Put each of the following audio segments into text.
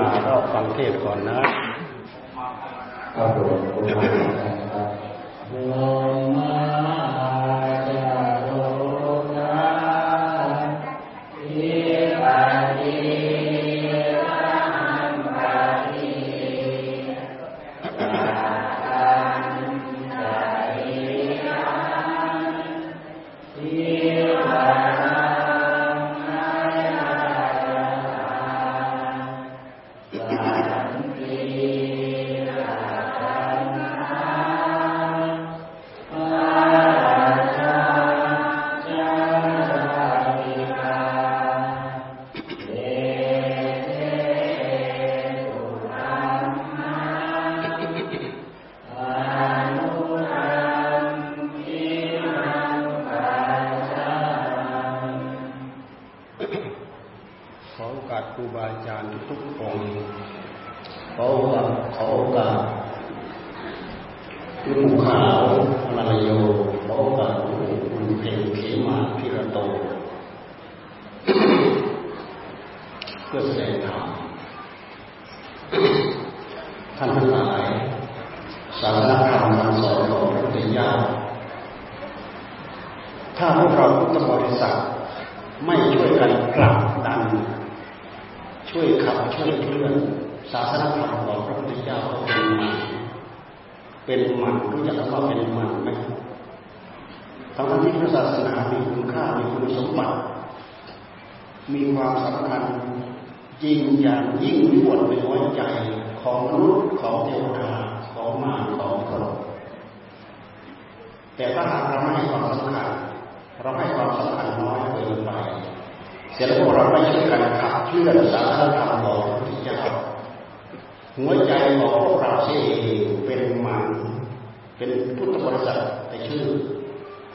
ลารอบฟังเทศก่อนนะครับ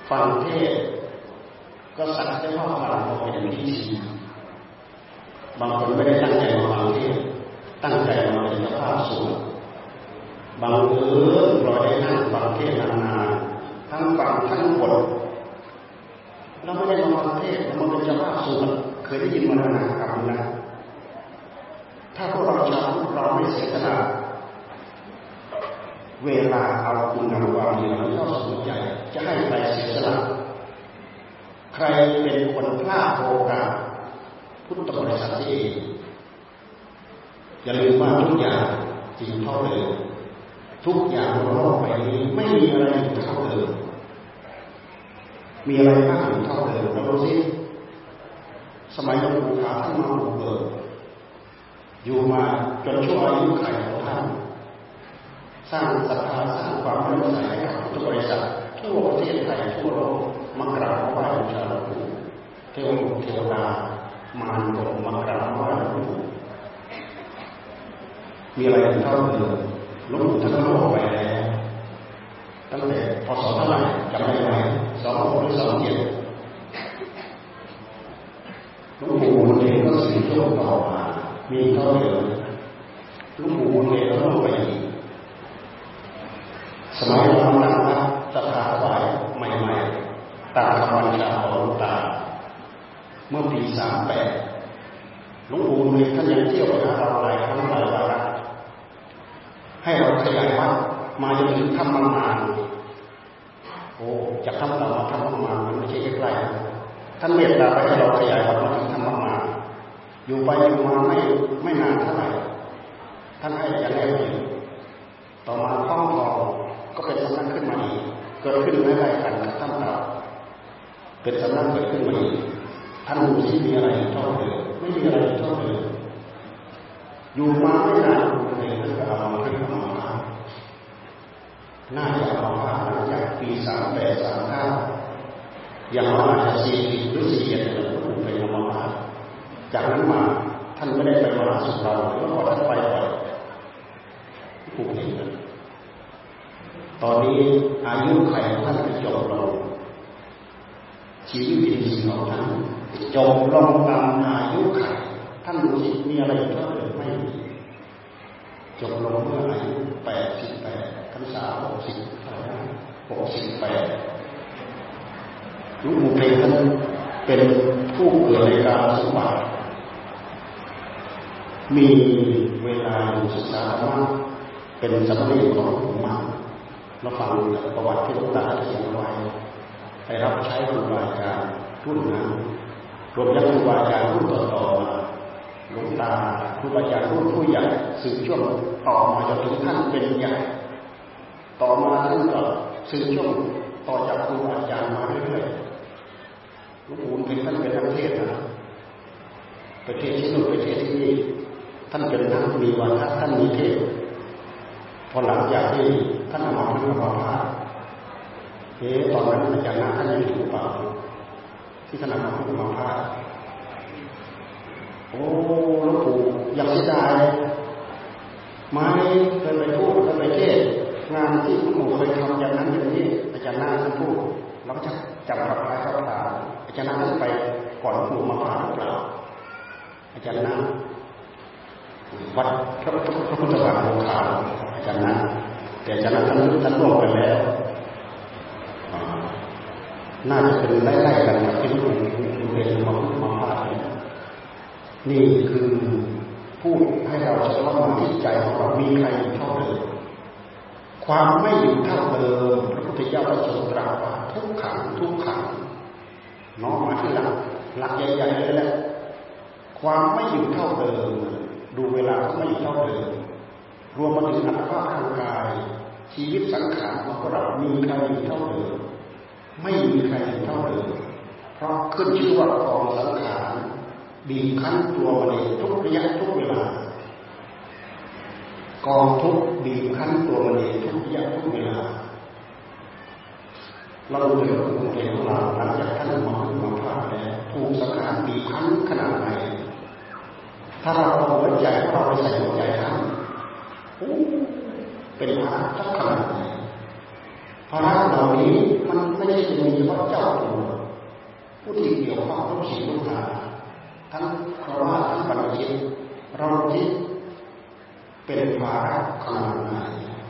ฟังเทศก็สักได้ว่าฟังบอกไม่ได้มีสีบางคนไม่ได้ตั้งใจมาฟังเทศตั้งใจมาเป็นสภาพสูงบางเอิอเราได้นั่งฟังเทศนานๆทั้งฟังทั้งกดเราไม่ได้มาฟังเทศมันเป็นภาพสูงเคยได้ยินมานานคำนะถ้าพวกเราชาวเราไม่เสียสละ เวลาเอาคุณงามความดีเราเข้าสู่ใจจะให้ใครเสียสละใครเป็นคนพลาดโอกาสพุทธบริษัทเองอย่าลืมว่าทุกอย่างจริงเท่าเดิมทุกอย่างบนโลกใบนี้ไม่มีอะไรอยู่เท่าเดิมมีอะไรมากอยู่เท่าเดิมเราดูสิสมัยหลวงปู่าท่านมาบูกเบิกอยู่มาจนช่วงอายุไขของท่าน สร้างสรัทสร้างความมั่นใจให้กับทุกบริษัททั่วประเทศไทยทั่วโลกมากราบไหว้บูชาหลวงปู่เทวบุตรเทวดามารกบมากราบไหว้หลวงปู่มีอะไรเท่าเดิมหลุงปู่ท่านก็ออกไปแล้วตั้งแต่พศเท่าไหร่จำได้ไหมสองหกหรือสองเจ็ดหลุงปู่เองก็สืบทอดต่อมามีเท่าเดิมลุงปู่เองก็ไป สมัยเราทำนวัดสัปดาห์บ่ายใหม่ๆตามคำบัญยาของหลวงตา เมื่อปีสามแปดหลวงปู่เลยท่านยังเที่ยวไปหาเราหลายครั้งหลายวาระให้เราขยายวัดมาจนถึงถ้ำบางนานโอ้จากถ้ำเรามาถ้ำบางนานมันไม่ใช่ใกล้ๆท่านเมตตาไปให้เราขยายวัดมาถึงถ้ำบางนานอยู่ไปอยู่มาไม่ไม่นานเท่าไหร่ท่านให้อาจาย์แรกอต่อมาต้องทอ ก็เป็นสำนักขึ้นมาอีกเกิดขึ้นไม่ไกลกันท่านเราเป็นสำนักเกิดขึ้นมาอีกท่านดูสิมีอะไรที่ชอบเดิมไม่มีอะไรที่ชอบเดิมอยู่มาไม่นานคุณเองท่านก็เอาเรื่องมาหน้าจะเอาภาพหลังจากปีสามแปดสามเก้าอย่างมาอาจจะสี่ปีหรือสี่เอ็ดคุณไป็นมาจากนั้นมาท่านไม่ได้ไปมาสุราหรือว่าท่านไปบ่อยผู้เห็น ตอนนี้อายุไขของท่านจะจบลงชีวิตอินทรีย์ของท่านจบลงตามอายุไขท่านดูสิมีอะไรเพิ่มหรือไม่จบลงเมื่ออายุแปดสิบแปดพรรษาหกสิบไหร่หกสิบแปดยุคมูเพท่านเป็นผู้เกิดในการสมบัติมีเวลาอยู่ศึกษามารมเป็นสำเร็จของ มาเราฟังประวัติที่หลวงตาเขียนไว้ไปรับใช้ครูบาอาจารย์รุ่นนั้นรวมทั้งครูบาอาจารย์รุ่นต่อๆมาหลวงตาครูบาอาจารย์รุ่นผู้ใหญ่สืบช่วงต่อมาจนถึงท่านเป็นใหญ่ ต่อมาท่านก็สืบช่วงต่อจากครูบาอาจารย์มาเรื่อยๆหลวงปู่เป็นท่านเป็นนักเทศนะประเทศที่นู่นประเทศที่นี่ท่านเป็นนักมีวันท่านมีเทศพอหลังจากที่ ท่านมาพึ่งมาพาเอ๊ตอนนั้นอาจารย์นักท่านยังอยู่หรือเปล่าที่ท่านมาพึ่งมาพาโอ้หลวงปู่อยากเสียดายไม่เคยไปพูดเคยไปเทศงานที่หลวงปู่เคยทำอย่างนั้นอย่างนี้อาจารย์นาท่านพูดเราก็จะจับกับพระเขาถาอาจารย์นาท่านไปก่อนหลวงปู่มาพาหรือเปล่าอาจารย์นาวัดพระพุทธบาทโลคาอาจารย์นะ แต่อาจารย์นท่านท่านล่วงไปแล้วน่าจะเป็นไล่ๆกันที่ลูกเรียนมาพูดมาพาดนี่คือพูดให้เราจะเข้ามาที่ใจของเรามีใครอยู่เท่าเดิมความไม่อยู่เท่าเดิมพระพุทธเจ้าทรงตรัสว่าทุกขังทุกขังน้องมาที่หลักหลักใหญ่ๆเลยแหละความไม่อยู่เท่าเดิม ดูเวลาก็ไม่เท่าเดิมรวมมาถึงอัตภาพร่างกาย ชีวิตสังขารของเรามีใครเท่าเดิมไม่มีใครเท่าเดิมเพราะขึ้นชื่อว่ากองสังขารบีบคั้นตัวมันเองทุกระยะทุกเวลากองทุกบีบคั้นตัวมันเองทุกระยะทุกเวลาเราเรื่องของเองเราหลังจากท่านมาขึ้นมาพลาดแล้วถูกสังขารบีบคั้นขนาดไหนถ้าเราเอาหัวใจเราไปใส่หัวใจท่าน เป็นภาระสักขนาดไหนภาระเหล่านี้มันไม่ใช่จะมีเฉพาะเจ้าตัวผู้ที่เกี่ยวข้องทุกสิ่งทุกอย่างทั้งคราวทั้งปัญญาเราคิดเป็นภาระขนาดไหน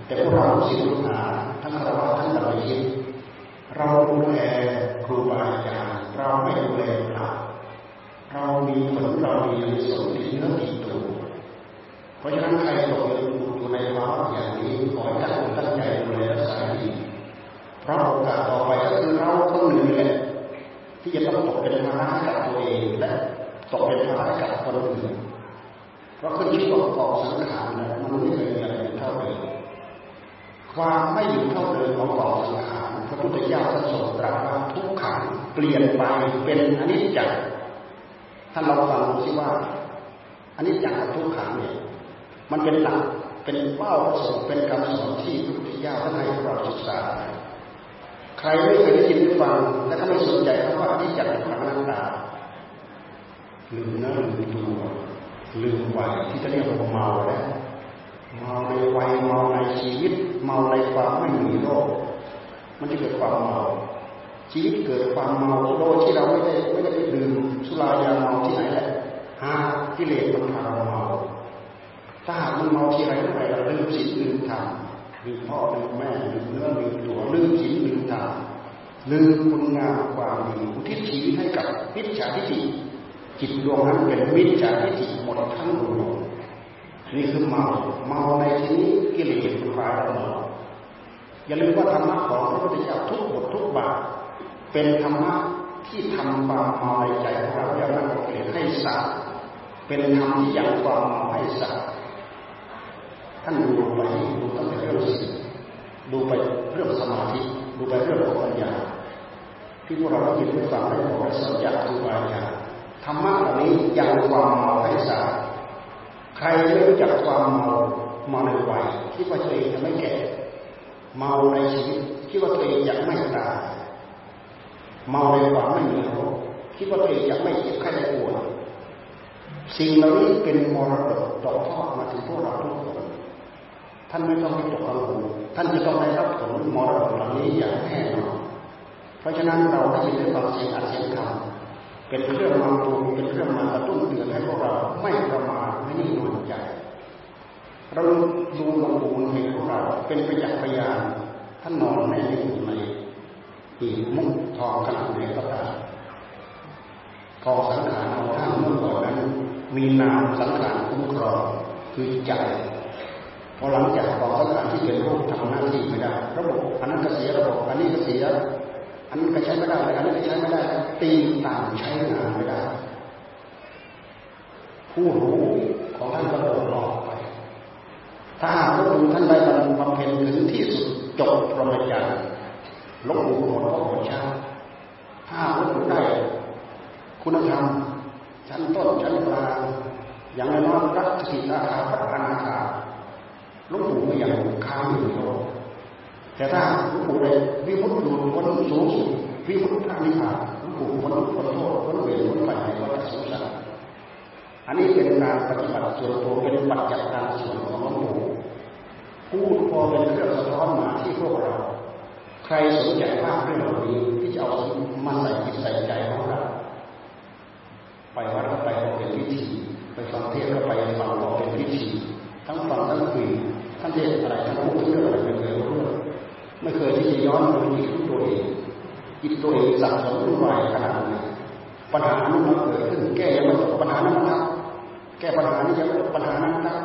แต่พวกเราสิ่งทุกอย่างทั้งคราวทั้งปัญญาเราดูแลครูบาอาจารย์เราไม่ดูแลพระเรามีผลเรามีสมติเนื้อติดตัวเพราะฉะนั้นใครตกอยู่ ในภาวะอย่างนี้ขอให้ตั้งตั้งใจดูแลรักษาดีเพราะโอกาสต่อไปก็คือเราคนหนึ่งแหละที่จะต้องตกเป็นภาระกับตัวเองและตกเป็นภาระกับคนอื่นเพราะขึ้นชื่อว่ากองสังขารนะมันไม่เคยมีอะไรเท่าเดิมความไม่อยู่เท่าเดิมของกองสังขารพระพุทธเจ้าท่านทรงตรัสว่าทุกขังเปลี่ยนไปเป็นอนิจจ์ท่านเราฟังดูสิว่าอันนี้จากทุกขังเนี่ยมันเป็นหลัก เป็นเป้าประสงค์เป็นคำสอนที่พระพุทธเจ้าท่านให้เราศึกษา ใครไม่เคยได้ยินได้ฟังและก็ไม่สนใจเพราะว่าที่จากทุกขังนั้นตาลืมนื้อลืมตัวลืมวัยที่จะเรียกว่าเมาแล้วเมาในวัยเมาในชีวิต เมาในความไม่มีโรคมันจะเกิดความเมาชีวิตเกิดความเมาโดยที่เราไม่ได้ไม่ได้ดื่มสุรายาเมาที่ไหนแหละหากิเลสมันพาเราเมา ถ้าหากมันเมาที่ไรเมื่อไรเราลืมศีลลืมธรรมลืมพ่อลืมแม่ลืมเนื้อลืมตัวลืมศีลลืมธรรมลืมคุณงามความดีอุทิศชีวิตให้กับมิจฉาทิฏฐิจิตดวงนั้นเป็นมิจฉาทิฏฐิหมดทั้งดวงนี่คือเมาเมาในที่นี้กิเลสพาเราเมาอย่าลืมว่าธรรมะของพระพุทธเจ้าทุกบททุกบาทเป็นธรรมะที่ทำความเมาในใจของเราอย่างนั้นกิเลสให้สัตเป็นธรรมที่ยังความเมาให้สัต ท่านดูลงไปดูตั้งแต่เรื่องศีลดูไปเรื่องสมาธิดูไปเรื่องของปัญญา ที่พวกเราได้ยินได้ฟังได้บอกได้สอนจากครูบาอาจาธรรมะเหล่านี้ยังความเมาให้สัตใครไม่รู้จักความเมาเมาในวัยคิดว่าตัวเองจะไม่แก่เมาในชีวิตคิดว่าตัวเองจะไม่ตายเมาในความไม่มีโรคคิดว่าตัวเองจะไม่เจ็บไข้ได้ป่วยสิ่งเหล่านี้เป็นมรดกตกทอดมาถึงพวกเราทุกคน ท่านไม่ต้องไปตกกังวลท่านจะต้องได้รับผลมรดกเหล่านี้อย่างแน่นอนเพราะฉะนั้นเราได้ยินได้ฟังเสียงอัดเสียงคำเป็นเครื่องมาตูเป็นเครื่องมากระตุ้นเตือนให้พวกเราไม่ประมาทไม่นิ่งนอนใจเราดูหลวงปู่เห็นของเราเป็นประจักษ์พยานท่านนอนแน่นิ่งอยู่ในหีบมุกทองขนาดไหนก็ตามกองสังขารของท่านเมื่อก่อนนั้น มีนามสังขารคุ้มครองคือใจ พอหลังจากกองสังขารที่เป็นรูปทำหน้าที่ไม่ได้ ระบบอันนั้นก็เสียระบบอันนี้ก็เสีย อันนี้ก็ใช้ไม่ได้อันนี้ก็ใช้ไม่ได้ ตีต่างใช้งานไม่ได้ ผู้รู้ของท่านก็โดดออกไป ถ้าหากว่าท่านได้บำเพ็ญถึงที่สุดจบพรหมจรรย์ลบหลู่หมดพ่อหมดชาถ้าลบหลู่ได้คุณธรรมชั้นต้นชั้นกลางอย่างน้อยรักสิราคาพัฒนาคา ลุงปู่ไม่อยางค้างอยู่ในโลกแต่ถ้าลุงปู่ได้วิมุตติพ้นสูงสุดวิมุตติพระนิพพานลุงปู่พ้นพ้นโทษพ้นเวรพ้นภัยในวัฏสงสารอันนี้เป็นการปฏิบัติส่วนตัวเป็นปัจจัยการส่วนของหลวงปู่พูดพอเป็นเครื่องสะท้อนมาที่พวกเรา ใครสนใจมากเรื่องเหล่านี้ที่จะเอามาใส่จิตใส่ใจของเราไปวัดก็ไปเป็นพิธีไปฟังเทศก็ไปฟังก็เป็นพิธีทั้งฟังทั้งคุยานเทศอะไรท่านพูดเรื่องอะไรไม่เคยรู้ไม่เคยที่จะย้อนดูจิตตัวเองจิตตัวเองสับสนรุ่นวายขนาดนี้ปัญหานั้นมันเกิดขึ้น แก้ยังไม่จบปัญหานั้นครับแก้ปัญหานี้ยังปัญหานั้นครับ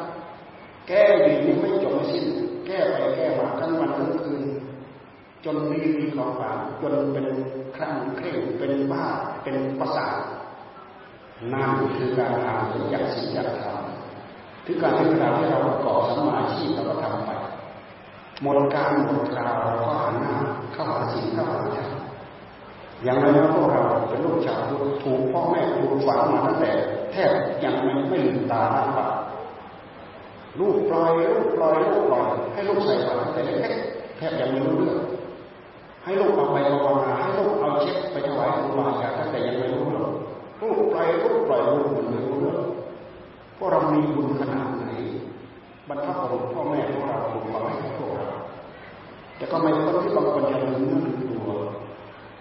แก้อยู่นี้ไม่จบไม่สิ้น แก้ไปแก้มาทั้งวันทั้งคืน จนมีมีความฝันจนเป็นครั่งเคร่งเป็นบ้าเป็นประสาทนั่นคือการทำสัญญาสิญญาธรรม ถึงการที่เราที่เราประกอบสมาชีพเราก็ทำไปหมดการหมดคราวเราก็หันหน้าเข้าหาสิ่งเข้าหาธรรมอย่างไรนพวกเราเป็นลูกชาวพุทธถูกพ่อแม่ถูกฝังมาตั้งแต่แทบยังไม่ไม่ลืมตาหน้าปากลูกปล่อยลูกปล่อยลูกปล่อยให้ลูกใส่บาตรแต่เล็กแทบยังไม่รู้เรื่องให้ลูกเอาไปภาวนาให้ลูกเอาเช็คไปถวายครูบาอาจารย์ตั้งแต่ยังไม่รู้เรื่องลูกปล่อยลูกปล่อยลูกมันไม่รู้เรื่อง วกเรามีบุญขนาดไหนบรรพบุรุษพ่อแม่พวกเราถูกฝังให้พวกเราแต่ก็ไม่พ้นที่บางคนจะลืมเนื้อลืมตัว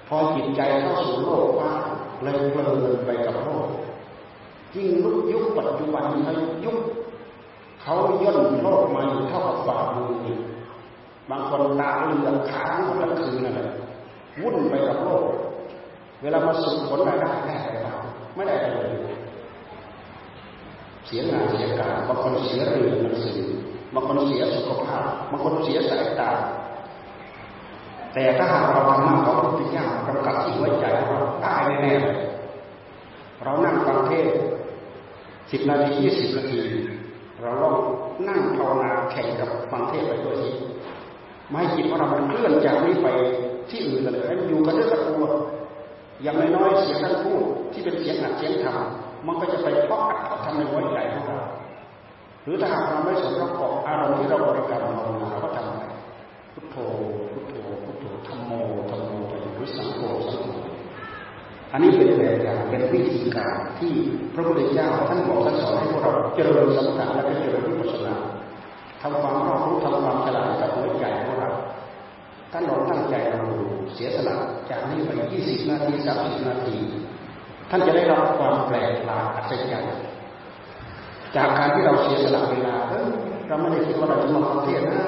พอจิตใจเข้าสู่โลกว่าเลยเพลินไปกับโลกยิ่งลุกยุคปัจจุบันเขายุคเขาย่นโลกมาอยู่เท่ากับฝ่ามือบางคนตาเหลือกค้างทั้งคืนนั่นแหละวุ่นไปกับโลก เวลามาสุขผลรายได้ได้อะไรบ้างไม่ได้อะไรเลย สียงานเสียการบางคนเสียเรือนหนังสือบางคนเสียสุขภาพบางคนเสียสายตา แต่ถ้าหากเราทำมั่นของพระพุทธเจ้ากำกับที่หัวใจเราได้แน่เลยเรานั่งฟังเทศสิบนาทียี่สิบนาทีเราลองนั่งภาวนาแข่งกับฟังเทศไปด้วยสิไม่ให้จิตของเรามันเคลื่อนจากนี้ไปที่อื่นเลยให้อยู่กับเรื่องกับตัวอย่างน้อยๆเสียงท่านพูดที่เป็นเสียงหัดเสียงธรรม มันก็จะไปเพาะอัดเพาะทำในหัวใจของเราหรือถ้าหากเราไม่สนประกอบอารมณ์ที่เราบริกรรมเราเราก็ทำไปพุทโธพุทโธพุทโธธรรมโมธรรมโมไปหรือสังโฆสังโฆอันนี้เป็นแบบอย่างเป็นวิธีการที่พระพุทธเจ้าท่านบอกท่านสอนให้พวกเราเจริญสมถะและเจริญวิปัสสนาทำความรอบรู้ทำความฉลาดกับหัวใจของเราท่านลองตั้งใจเราดูเสียสละจากนี้ไปยี่สิบนาทีสามสิบนาที ท่านจะได้รับความแปลกประหลาดอัศจรรย์จากการที่เราเสียสละเวลาเออเราไม่ได้คิดว่าเราจะมาฟังเทศนะ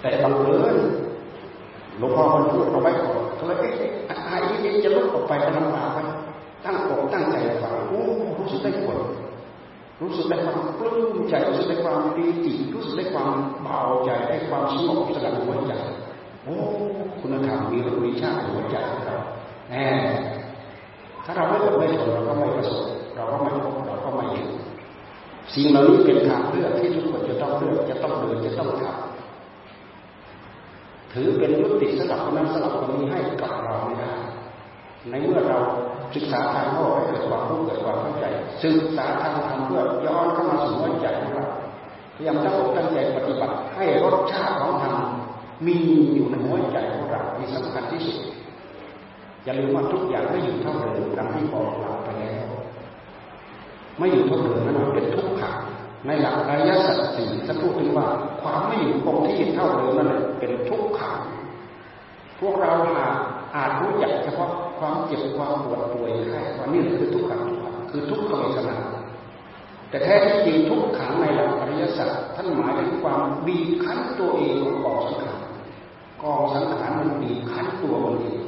แต่บังเอิญหลวงพ่อมันพูดเอาไว้ก่อนก็เลยเอ๊ะอายนี้จะลุกออกไปจะลำบากไปตั้งอกตั้งใจฟังโอ้รู้สึกได้ผลรู้สึกได้ความปลื้มใจรู้สึกได้ความดีจิรู้สึกได้ความเบาใจได้ความสงบสงัดหัวใจโอ้คุณธรรมมีคุณชาติหัวใจของเราแน่ ถ้าเราไม่อดไม่ทนเราก็ไม่ประสบเราก็ไม่พบเราก็ไม่เห็นสิ่งเหล่านี้เป็นทางเลือกที่ทุกคนจะต้องเลือกจะต้องเดินจะต้องทำถือเป็นยุติสลับคนนั้นสลับคนนี้ให้กับเราไม่ได้ในเมื่อเราศึกษาทางโลกให้เกิดความรู้เกิดความเข้าใจ ศึกษาทางธรรมเพื่อย้อนเข้ามาสู่หัวใจของเราพยายามตั้งอกตั้งใจปฏิบัติให้รสชาติของธรรมมีอยู่ในหัวใจของเราที่สำคัญที่สุด อย่าลืมว่าทุกอย่างไม่อยู่เท่าเดิมดังที่บอกเราไปแล้วไม่อยู่เท่าเดิมนั้นเป็นทุกขังในหลักอริยสัจสี่จะพูดถึงว่า ความไม่อยู่คงที่เท่าเดิมนั่นเป็นทุกขังพวกเราอาจอาจรู้จักเฉพาะความเจ็บความปวดป่วยไข้ว่านี่คือทุกขังทุกขังคือทุกขเวทนาแต่แท้ที่จริงทุกขังในหลักอริยสัจท่านหมายถึงความบีบคั้นตัวเองของกองสังขารกองสังขารมันบีบคั้นตัวมันเอง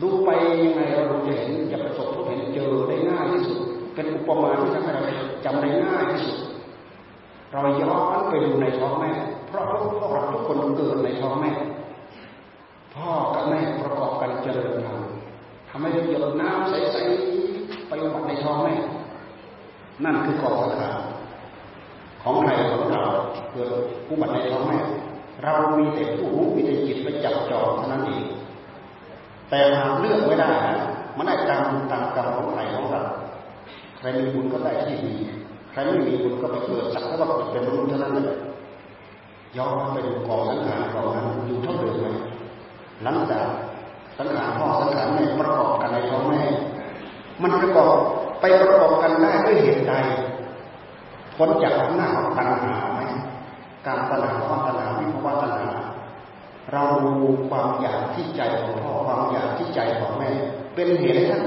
ดูไปยังไงเราจะเห็นจะประสบพบเห็นเจอได้ง่ายที่สุด เป็นอุปมาที่ทำให้เราจำได้ง่ายที่สุด เราย้อนไปดูในท้องแม่ เพราะพวกเราทุกคนเกิดในท้องแม่ พ่อกับแม่ประกอบกันเจริญธรรมทำให้หยดน้ำใสๆไปวัดในท้องแม่นั่นคือกองสังขารของใครของเราเกิดผู้บัติในท้องแม่เรามีแต่ผู้รู้มีแต่จิตไปจับจองเท่านั้นเอง แต่หาเลือกไม่ได้ มันได้ตามตามกรรมของใครของเราใครมีบุญก็ได้ที่ดีใครไม่มีบุญก็ไปเกิดสักแต่ว่าเป็นมนุษย์เท่านั้นเลยย้อนไปดูกองสังขารกองนั้นอยู่เท่าเดิมไหมหลังจากสังขารพ่อสังขารแม่ประกอบกันในท้องแม่ มันประกอบไปประกอบกันได้ด้วยเหตุใดพ้นจากหน้าของตัณหาไหมการตัณหาความตัณหาวิภาวะตัณหา เราดูความอยากที่ใจของพ่อความอยากที่ใจของแม่ เป็นเหตุให้ท่าน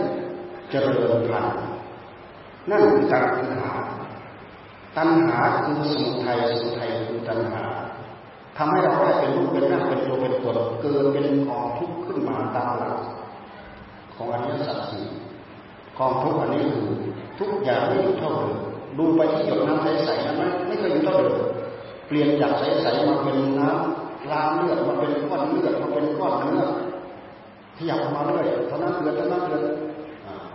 เจริญพันธุ์นั่นคือตัณหา ตัณหาคือสมุทัยสมุทัยคือตัณหาทำให้เราได้เป็นรูปเป็นร่างเป็นตัวเป็นตนเกิดเป็นกองทุกข์ขึ้นมาตามหลักของอริยสัจสี่กองทุกข์อันนี้คือทุกอย่างไม่อยู่เท่าเดิมดูไปที่หยดน้ำใสๆนั้นไม่เคยอยู่เท่าเดิมเปลี่ยนจากใสๆมาเป็นน้ำ ล้างเลือดมาเป็นก้อนเลือดมาเป็นก้อนเนื้อขยับมาเรื่อยเท่านั้นเดือนเท่านั้นเดือน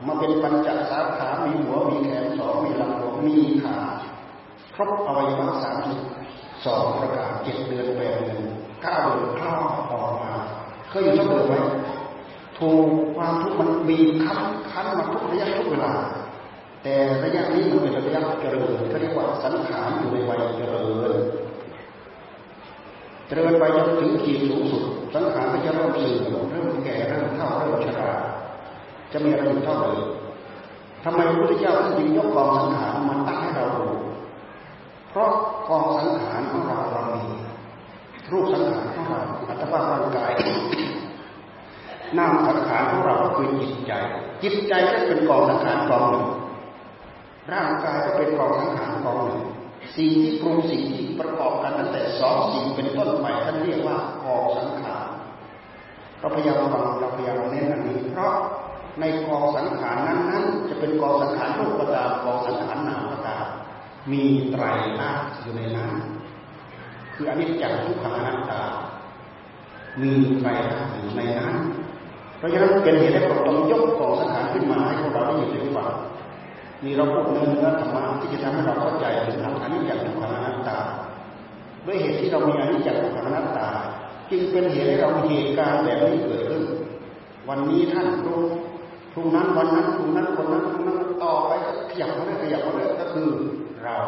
มาเป็นปัญจสาขามีหัวมีแขนสองมีลำตัวมีขาครบอวัยวะสามสิบสองประการเจ็ดเดือนแปดเดือนเก้าเดือนคลอดออกมาเคยอยู่เท่าเดิมไหมถูกความทุกข์มันบีบคั้นคั้นมาทุกระยะทุกเวลา แต่ระยะนี้มันเป็นระยะเจริญเขาเรียกว่าสังขารอยู่ในวัยเจริญ เจริญไปจนถึงขีดสูงสุด สังขารก็จะเริ่มเสื่อมเริ่มแก่เริ่มเฒ่าเริ่มชราจะมีอะไรอยู่เท่าเดิมทำไมพระพุทธเจ้าถึงยกกองสังขารมาตั้งให้เราดูเพราะกองสังขารของเราเรามีรูปสังขารของเราอัตภาพร่างกายนามสังขารของเราก็คือจิตใจ จิตใจก็เป็นกองสังขารกองหนึ่งร่างกายก็เป็นกองสังขารกองหนึ่ง สิ่งที่ปรุงสิ่งที่ประกอบกันตั้งแต่สองสิ่งเป็นต้นไปท่านเรียกว่ากองสังขารเราพยายามฟังเราพยายามเน้นอันนี้ เพราะในกองสังขารนั้นนั้นจะเป็นกองสังขารรูปก็ตามกองสังขารนามก็ตามมีไตรลักษณ์อยู่ในนั้น คืออนิจจังทุกขังอนัตตา มีไตรลักษณ์อยู่ในนั้น เพราะฉะนั้นเป็นเหตุให้เราต้องยกกองสังขารขึ้นมาให้พวกเราได้ยินได้ฟัง นี่เราพูดเนื้อเนื้อธรรมะที่จะทำให้เราเข้าใจถึงหลักอนิจจังทุกขังอนัตตา ด้วยเหตุที่เรามีอนิจจังทุกขังอนัตตา จึงเป็นเหตุให้เรามีเหตุการณ์แบบนี้เกิดขึ้น วันนี้ท่านรู้พรุ่งนั้นวันนั้นพรุ่งนั้นคนนั้นพรุ่งนั้นต่อไปขยับมาเรื่อยขยับมาเรื่อยก็คือเรา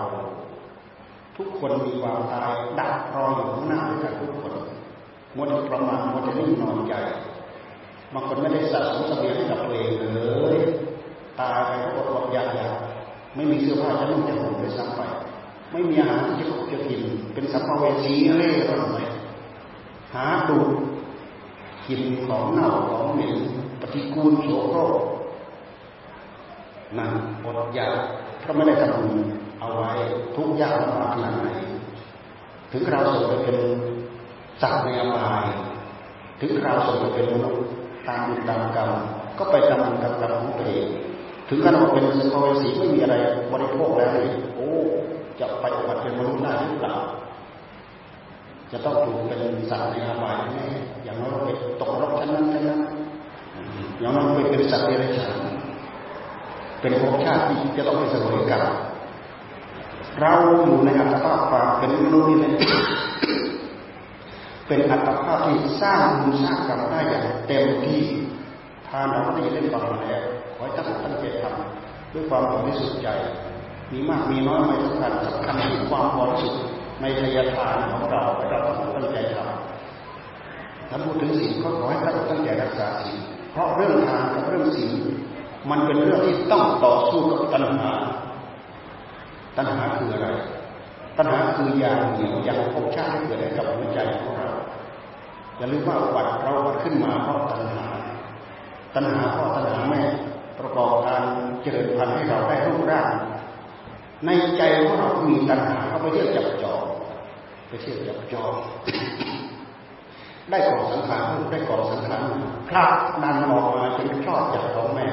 ทุกคนมีความตายดักรออยู่ข้างหน้าด้วยกันทุกคนมัวแต่ประมาทมัวแต่นิ่งนอนใจบางคนไม่ได้สะสมเสบียงให้กับตัวเองเลย ตายไปก็อดอดอยากอยากไม่มีเสื้อผ้าจะนุ่งจะห่มเลยซ้ำไป ไม่มีอาหารที่จะจะกิน เป็นสัมภเวสีเร่ร่อนไปหาดูกินของเน่าของเหม็นปฏิกูลโสโครกนั่นอดอยากก็ไม่ได้ทำบุญเอาไว้ทุกยากลำบากขนาดไหนถึงเราส่งไปเป็นสัตว์ในอบาย ถึงเราส่งไปเป็นมนุษย์ตามบุญตามกรรมก็ไปตามบุญตามกรรมของตัวเอง ถึงขนาดเป็นสังเวสีไม่มีอะไรบริโภคแล้วเลยโอ้จะไปอุบัติเป็นมนุษย์ได้หรือเปล่าจะต้องถูกเป็นสัตว์ในอบายแน่อย่างน้อยไปตกรกชั้นนั้นชั้นนั้นอย่างน้อยไปเป็นสัตว์เดรัจฉานเป็นภพชาติที่จะต้องไปสวยกรรมเราอยู่ในอัตภาพความเป็นมนุษย์นี่แหละเป็นอัตภาพที่สร้างบุญสร้างกรรมได้อย่างเต็มที่ทานเราก็ได้เล่นฟังมาแล้วขอให้ตั้งตั้งใจทำ ด้วยความบริสุทธิ์ใจ มีมากมีน้อยไม่สำคัญสำคัญที่ความบริสุทธิ์ในทายทานของเราเราต้องตั้งใจทำถ้าพูดถึงสิ่งก็ขอให้ตั้งตั้งใจรักษาสิ่งเพราะเรื่องทานกับเรื่องสิ่งมันเป็นเรื่องที่ต้องต่อสู้กับตัณหา ตัณหาคืออะไร ตัณหาคือยาเหนียวยาภพชาติที่เกิดให้กับหัวใจของเราอย่าลืมว่าวัดเราวัดขึ้นมาเพราะตัณหา ตัณหาพ่อตัณหาแม่ ประกอบการเจริญพันธุ์ให้เราได้รูปร่าง ในใจของเรามีตัณหาเขาไปเที่ยวจับจองไปเที่ยวจับจองได้ก่อสังขารได้ก่อสังขารพระนันออกมาจนชอบจากท้องแม่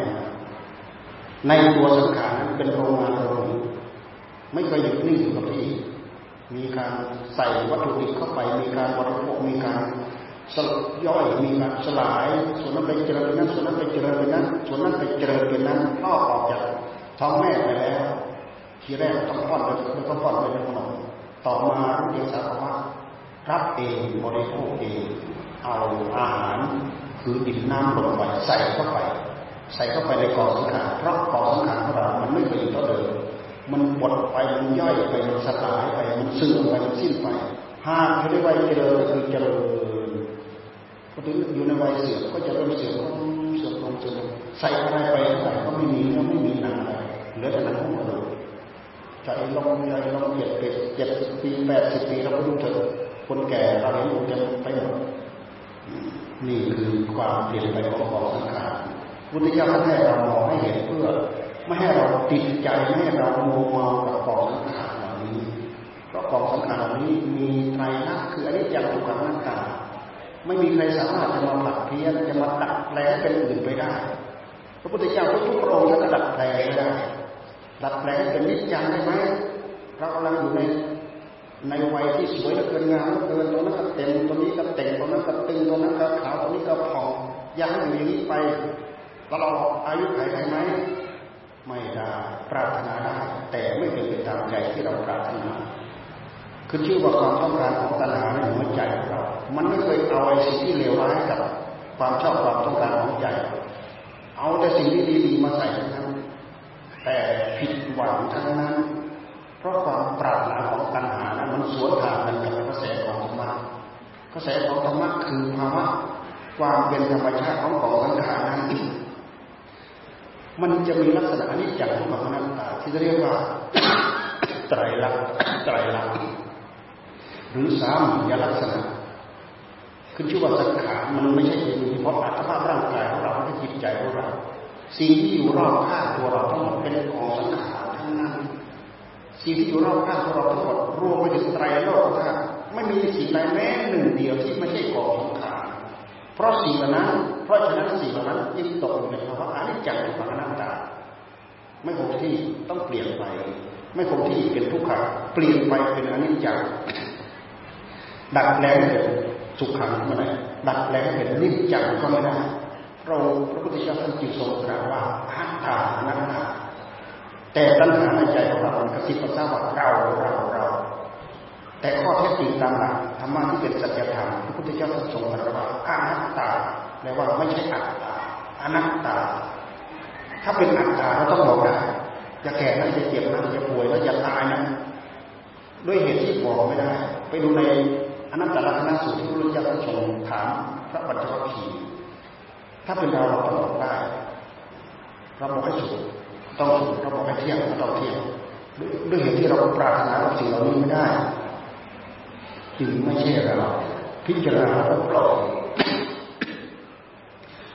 ในตัวสังขารนั้นเป็นโรงงานโรงไม่เคยหยุดนิ่งอยู่กับที่ มีการใส่วัตถุดิบเข้าไป มีการบริโภค มีการ สลย่อยมีการสลาย ส่วนนั้นไปเจริญเป็นนั้นส่วนนั้นไปเจริญเป็นนั้นส่วนนั้นไปเจริญเป็นนั้นลอกออกจากท้องแม่ไปแล้ว ทีแรกต้องป้อนไปแล้วก็ป้อนไปในขนมต่อมาเรียนสารว่ารับเองบริโภคเองเอาอาหารคือดินน้ำลมไฟใส่เข้าไป ใส่เข้าไปในกองสังขารเพราะกองสังขารของเรามันไม่เคยอยู่เท่าเดิมมันบดไปมันย่อยไปมันสลายไปมันซึมไปมันสิ้นไปหากอยู่ในวัยเจริญคือเจริญ พอถึงอยู่ในวัยเสื่อมก็จะเริ่มเสื่อมเสื่อมลงเสื่อมใส่อะไรไปเท่าไหร่ก็ไม่มีก็ไม่มีหนังอะไรเหลือแต่หนังของกระดูกใจลงใจลงเจ็ดปีเจ็ดสิบปีแปดสิบปีเราก็ดูเถอะคนแก่เราเห็นอยู่จะไปหมดนี่คือความเปลี่ยนไปของของสังขารพุทธเจ้าท่านให้เรามองให้เห็นเพื่อ ไม่ให้เราติดใจไม่ให้เราโมเมากับกองสังขารเหล่านี้เพราะกองสังขารเหล่านี้มีไตรลักษณ์คืออนิจจังทุกขังนัตตา ไม่มีใครสามารถจะมาผลักเพี้ยนจะมาดัดแปลงเป็นอื่นไปได้ พระพุทธเจ้าทุกพระองค์ก็ดัดแปลงไม่ได้ดัดแปลงเป็นนิจจังได้ไหมเรากำลังอยู่ในในวัยที่สวยเกินงามเกินตรงนั้นก็เต็มตรงนี้ก็เต็มตรงนั้นก็ตึงตรงนั้นก็ขาวตรงนี้ก็ผ่องยากให้อยู่อย่างนี้ไปตลอดอายุไขได้ไหมไม่ได้ปรารถนาได้แต่ไม่เป็นไปตามใจที่เราปรารถนา คือชื่อว่าความต้องการของตัณหาในหัวใจของเรา มันไม่เคยเอาไอ้สิ่งที่เลวร้ายกับความชอบความต้องการของใจ เอาแต่สิ่งที่ดีๆมาใส่ทั้งนั้น แต่ผิดหวังทั้งนั้น เพราะความปรารถนาของตัณหานั้นมันสวนทางกันกับกระแสของธรรมะ กระแสของธรรมะคือภาวะความเป็นธรรมชาติของของสังขารนั้นมันจะมีลักษณะอนิจจังของมันตาที่เรียกว่าไตรลักษณ์ไตรลักษณ์ หรือสามยลักษณะคือชื่อว่าสังขารมันไม่ใช่เป็นเฉพาะอัตภาพร่างกายของเราไม่ใช่จิตใจของเรา สิ่งที่อยู่รอบข้างตัวเราทั้งหมดเป็นของสังขารทั้งนั้นสิ่งที่อยู่รอบข้างตัวเราทั้งหมดรวมไปถึงไตรโลกธาตุไม่มีสิ่งใดแม้หนึ่งเดียวที่ไม่ใช่ของสังขารเพราะสิ่งนั้น เพราะฉะนั้นสิ่งนั้นจึงตกในภาวะอนิจจังทุกขังอนัตตาไม่คงที่ต้องเปลี่ยนไป ไม่คงที่เป็นทุกขังเปลี่ยนไปเป็นอนิจจัง ดัดแปลงเป็นสุขขังไม่ได้ดัดแปลงเป็นนิจจังก็ไม่ได้เราพระพุทธเจ้าท่านจึงทรงตรัสว่าอัตตานัตตาแต่ตัณหาในใจของเรากระสิบกระซาบว่าเราเราเรา แต่ข้อเท็จจริงตามหลักธรรมะที่เป็นสัจธรรมพระพุทธเจ้าทรงตรัสว่าอนัตตาแปลว่าไม่ใช่อัตตาอนัตตา ถ้าเป็นอัตตาเราต้องบอกได้จะแก่นะจะเจ็บนะจะป่วยแล้วจะตายนะด้วยเหตุที่บอกไม่ได้ ไปดูใน อนัตตลักษณะสูตรที่พระพุทธเจ้าทรงถามพระปัจจุบันขีถ้าเป็นเราเราตอบได้เราบอกให้สุดต้องสุดเราบอกให้เที่ยงเราต้องเที่ยงด้วยเหตุที่เราปรารถนาสิ่งเหล่านี้ไม่ได้จึงไม่ใช่เราพิจารณาแล้วปล่อย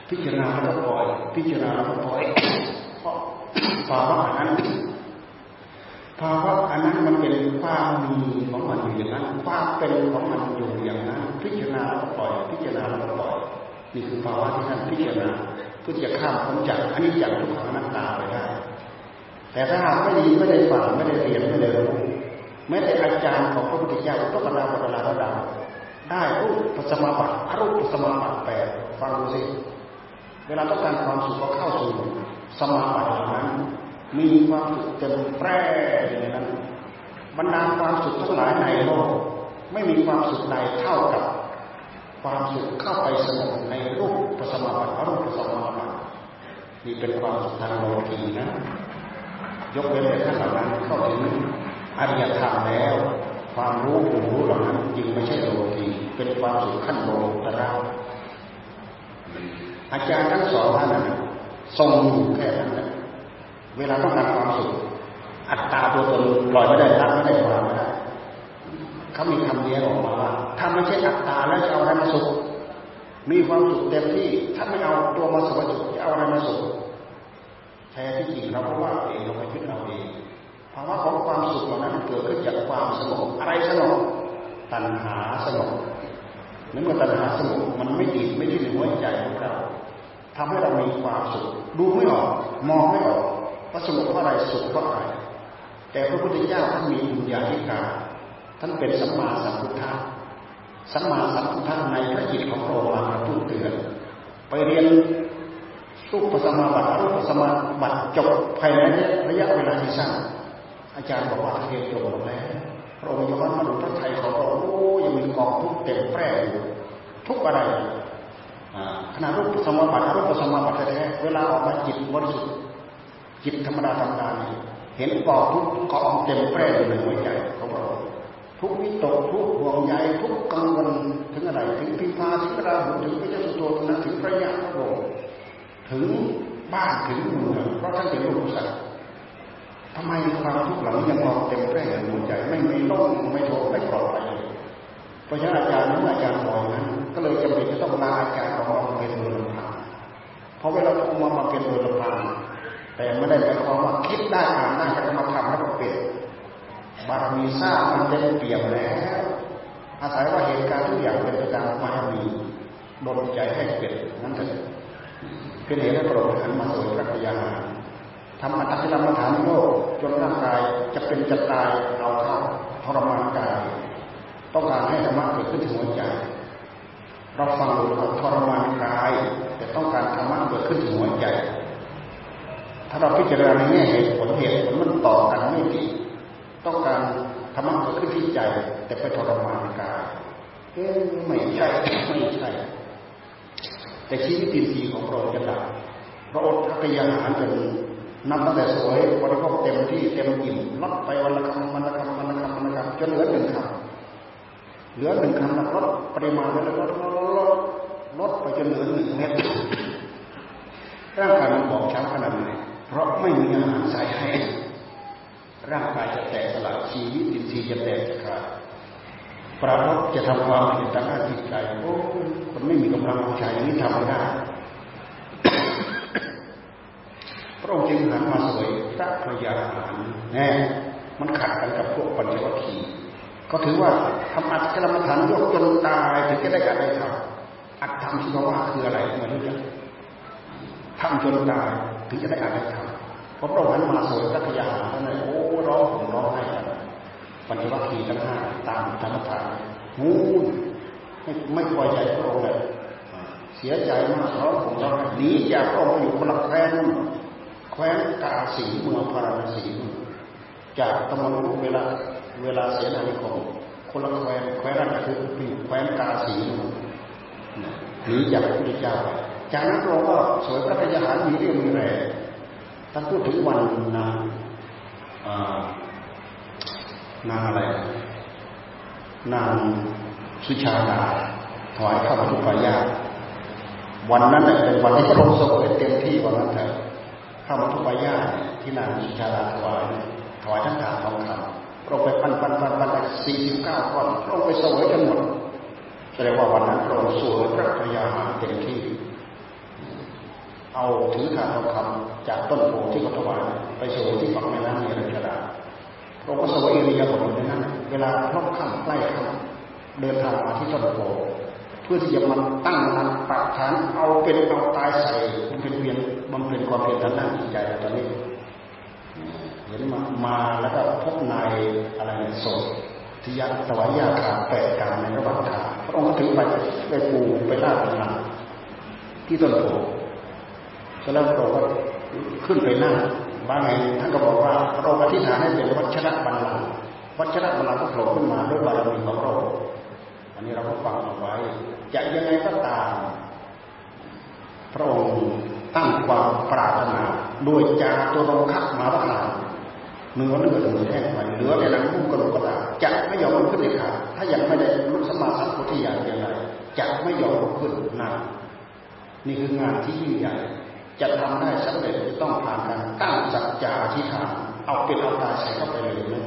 พิจารณาแล้วปล่อยพิจารณาแล้วปล่อยเพราะภาวะนั้น ภาวะอันนั้นมันเป็นความมีของมันอยู่อย่างนั้นความเป็นของมันอยู่อย่างนั้น พิจารณาแล้วปล่อย พิจารณาแล้วปล่อยนี่คือภาวะที่ท่านพิจารณาเพื่อจะข้ามพ้นจากอันนี้จากทุกขังนัตตาไปได้ แต่ถ้าหากไม่ดีไม่ได้ฝังไม่ได้เรียนไม่ได้รู้แม้แต่อาจารย์ของพระพุทธเจ้าต้องกราบกราระดับได้รูปปัสมาบัติอรูปปัสมาบัติแปดฟังดูสิ เวลาต้องการความสุขก็เข้าสู่สมาบัติเหล่านั้น มีความสุขเต็มแปร่อยู่ในนั้นบรรดาความสุขทั้งหลายในโลก ไม่มีความสุขใดเท่ากับ ความสุขเข้าไปสงบในรูปปัสมาบัติรูปปัสมาบัตินี่เป็นความสุขทางโลกีนะ ยกเว้นแต่ท่านเหล่านั้นเข้าถึงอริยธรรมแล้ว ความรู้ผู้รู้เหล่านั้นจึงไม่ใช่โลกีเป็นความสุขขั้นโลกตระอาจารย์ทั้งสองท่านนั้นทรงอยู่แค่นั้น เวลาต้องการความสุขอัตตาตัวตนปล่อยไม่ได้ละไม่ได้วางไม่ได้เขามีคำเนี้ยออกมาว่าถ้าไม่ใช่อัตตาแล้วจะเอาอะไรมาสุข มีความสุขเต็มที่ถ้าไม่เอาตัวมาสุขจะเอาอะไรมาสุขแท้ที่จริงเราก็ว่าเองเราไปคิดเราเองภาวะของความสุขเหล่านั้นเกิดขึ้นจากความสงบอะไรสงบตัณหาสงบนั่นคือตัณหาสงบมันไม่ดีไม่ได้ในหัวใจของเราทำให้เรามีความสุขดูไม่ออก มองไม่ออก ว่าสงบเพราะอะไรสุขเพราะอะไรแต่พระพุทธเจ้าท่านมีบุญญาธิการท่านเป็นสัมมาสัมพุทธะสัมมาสัมพุทธะในพระจิตของพระองค์มากระตุ้นเตือนไปเรียนรูปสมาบัติรูปสมาบัติจบภายในระยะเวลาที่สั้นอาจารย์บอกว่าเรียนจบหมดแล้วพระองค์ย้อนมาดูพระไทยของพระองค์โอ้ยังมีกองทุกเต็มแปร่อยู่ทุกอะไรขณะรูปสมาบัติรูปสมาบัติแท้เวลาออกมาจิตบริสุทธิ์ จิตธรรมดาธรรมดานี้เห็นกองทุกกองเต็มแปร่อยู่ในหัวใจของเราทุกวิตกทุกห่วงใยทุกกังวลถึงอะไรถึงพิพาถึงราหุถึงพระเจ้าสุโธนะถึงพระยาพระโงถึงบ้านถึงเมืองเพราะท่านเป็นลูกสัตว์ทำไมความทุกข์เหล่านี้ยังมองเต็มแพร่ในหัวใจ ไม่มีโล่งไม่โถไม่ปลอดภัยเพราะฉะนั้นอาจารย์นั้นอาจารย์บอกนั้น ก็เลยจำเป็นจะต้องลาอาจารย์ขออกมาเป็นโดยลำพังเพราะเวลาเอามามาเป็นโดยลำพัง แต่ไม่ได้หมายความว่าคิดได้อ่านได้จะมาทำให้เราเป็นบารมีสร้างมันเต็มเปี่ยมแล้วอาศัยว่าเหตุการณ์ทุกอย่างเป็นไปตามบารมีดลใจให้เป็นนั่นเองเป็นเหตุให้พระองค์หันมาสวยพระกยาทำอัตติลมฐานโลกจนร่างกายจะเป็นจะตายเอาเข้าทรมานกาย ต้องการให้ธรรมะเกิดขึ้นที่หัวใจเราฟังดูว่าทรมานกาย แต่ต้องการธรรมะเกิดขึ้นที่หัวใจ ถ้าเราพิจารณาในแง่เหตุผลเหตุผลมันต่อกันไม่ดีต้องการธรรมะเกิดขึ้นที่ใจ แต่ไปทรมานกายเอ๊ะไม่ใช่ไม่ใช่ แต่ชีวิตทีของเราจะดับพระอดพระยาหารจนนับตั้งแต่สวยบริโภคเต็มที่เต็มอิ่มลดไปวันละคำวันละคำวันละคำวันละคำจนเหลือหนึ่งคำเหลือหนึ่งคำลดปริมาณลดลดลดลดลดไปจนเหลือหนึ่งเม็ดร่างกายมันบอกช้ำขนาดไหน เพราะไม่มีอาหารใส่ให้ ร่างกายจะแตกสลายชีวิตจิตใจจะแตกจะขาดปรารถจะทำความผิดทางด้านจิตใจโอ้คนไม่มีกำลังใจนี้ทำไม่ได้พระองค์จึงหันมาสวยพระพยาหารแน่มันขัดกันกับพวกปัญจวัคคีก็ถือว่าทำอัตกรรมฐานยกจนตายถึงจะได้การได้ทำอัตธรรมที่เราว่าคืออะไรมารู้จักทำจนตาย ถึงจะได้การได้ทำพอพระองค์หันมาสวยพระพยาหารนั่นโอ้ร้องผมร้องให้ปัญจวัคคีย์ทั้งห้าตามธรรมฐานงูไม่ไม่พอใจพระองค์เลยเสียใจมากเขาผมเราหนีจากพระองค์อยู่คนละแคว้นแคว้นกาสีเมืองพาราณสีจากตะมนุเวลาเวลาเสียนานิคมคนละแคว้นแคว้นนั่นคือแคว้นกาสีหนีจากพระพุทธเจ้า จากนั้นพระองค์ก็สวยพระพยาหารมีเรื่องมีแรงท่านพูดถึงวันนานนางอะไร นางสุชาดาถวายข้าวทุกปายาวันนั้นเป็นวันที่พระองค์ทรงเต็มที่วันนั้นเถอะข้าวทุกปายาที่นางสุชาดาถวายถวายทั้งทางทองคำพระองค์ไปปันปันปันปันสี่สิบเก้าก้อนพระองค์ไปสวยจนหมดแสดงว่าวันนั้นพระองค์สวยพระพยาหารเต็มที่ เอาถือถาดทองคำจากต้นโพที่เขาถวายไปสวยที่ฝั่งแม่น้ำเนรัญชดาเราก็สวยอิริยาบถในนั้นเวลาพลบข้ามใกล้ข้ามเดินทางมาที่ต้นโพเพื่อที่จะมันตั้งมันปักฐานเอาเป็นเอาตายใส่มันเป็นเพียนมันเป็นความเพียรทางด้านจิตใจตอนนี้เห็นมามาแล้วก็พบนายอะไรสดที่ยักษ์ถวายยาขาแปดการในระหว่างทางพระองค์ก็ถือไปไปปูไปลาดหลังที่ต้นโพ เสร็แล้วพระองค์ก็ขึ้นไปนั่งบางแห่งท่านก็บอกว่าพระองค์อธิษฐานให้เป็นวัชระบัลลังก์วัชระบัลลังก์ก็โผล่ขึ้นมาด้วยบารมีของพระองค์อันนี้เราก็ฟังเอาไว้ จะยังไงก็ตาม พระองค์ตั้งความปรารถนาด้วยจากตัวตรงขับมาพระนามเนื้อเนื้อเนื้อแห้งไปเหลือแต่หนังพุ่งกระโหลกกระดาจะไม่ยอมลุกขึ้นเลยค่ะถ้ายังไม่ได้ลุกสมาสัมพุทธิญาณอย่างไรจะไม่ยอมลุกขึ้นนานี่คืองานที่ยิ่งใหญ่ จะทำได้สำเร็จต้องผ่านการตั้งสัจจะอธิษฐานเอาเป็นเอาตายใส่เข้าไปเลยนะ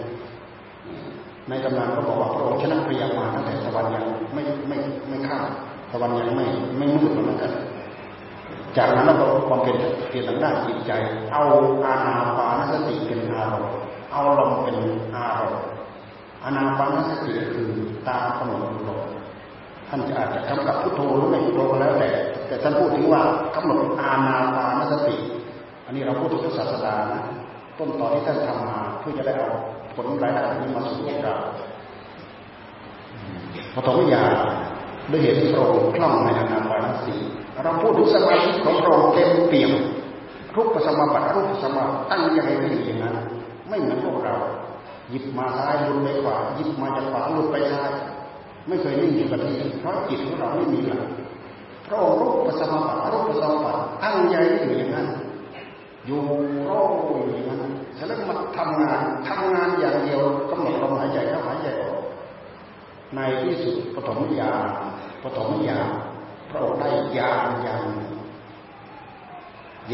ในตำนานก็บอกว่าพระองค์ชนะพยามาตั้งแต่ตะวันยังไม่ไม่ไม่ข้ามตะวันยังไม่ไม่มืดเหมือนกันจากนั้นเราความเป็นเพียรทางด้านจิตใจ เอาอาณาปานสติเป็นอารมณ์เอาลมเป็นอารมณ์อนาปานสติคือตามกำหนดลม ท่านจะอาจจะกำกับพุทโธหรือไม่พุทโธก็แล้วแต่ แต่ท่านพูดถึงว่ากำหนดอานาปานสติ อันนี้เราพูดถึงศาสดานะต้นตอนที่ท่านทำมาเพื่อจะได้เอาผลรายได้นี้มาสู่พวกเราพอถมยาด้วยเหตุที่พระองค์คล่องในอานาปานสติเราพูดถึงสมาธิของพระองค์เต็มเปี่ยมรูปสมาบัติรูปสมาตั้งยังไงไม่อย่างนั้นไม่เหมือนพวกเรา หยิบมาซ้ายลุดไปขวาหยิบมาจากขวาลุดไปซ้าย ไม่เคยนิ่งอยู่กับที่เพราะจิตของเราไม่มีหลักพระองค์รูปสมาบัติรูปสมาบัติตั้งใจอยู่อย่างนั้นอยู่รองอยู่อย่างนั้นเสร็จแล้วมาทำงานทำงานอย่างเดียวกำหนดลมหายใจเข้าหายใจออกในที่สุดปฐมญาณปฐมญาณพระองค์ได้ญาณอย่าง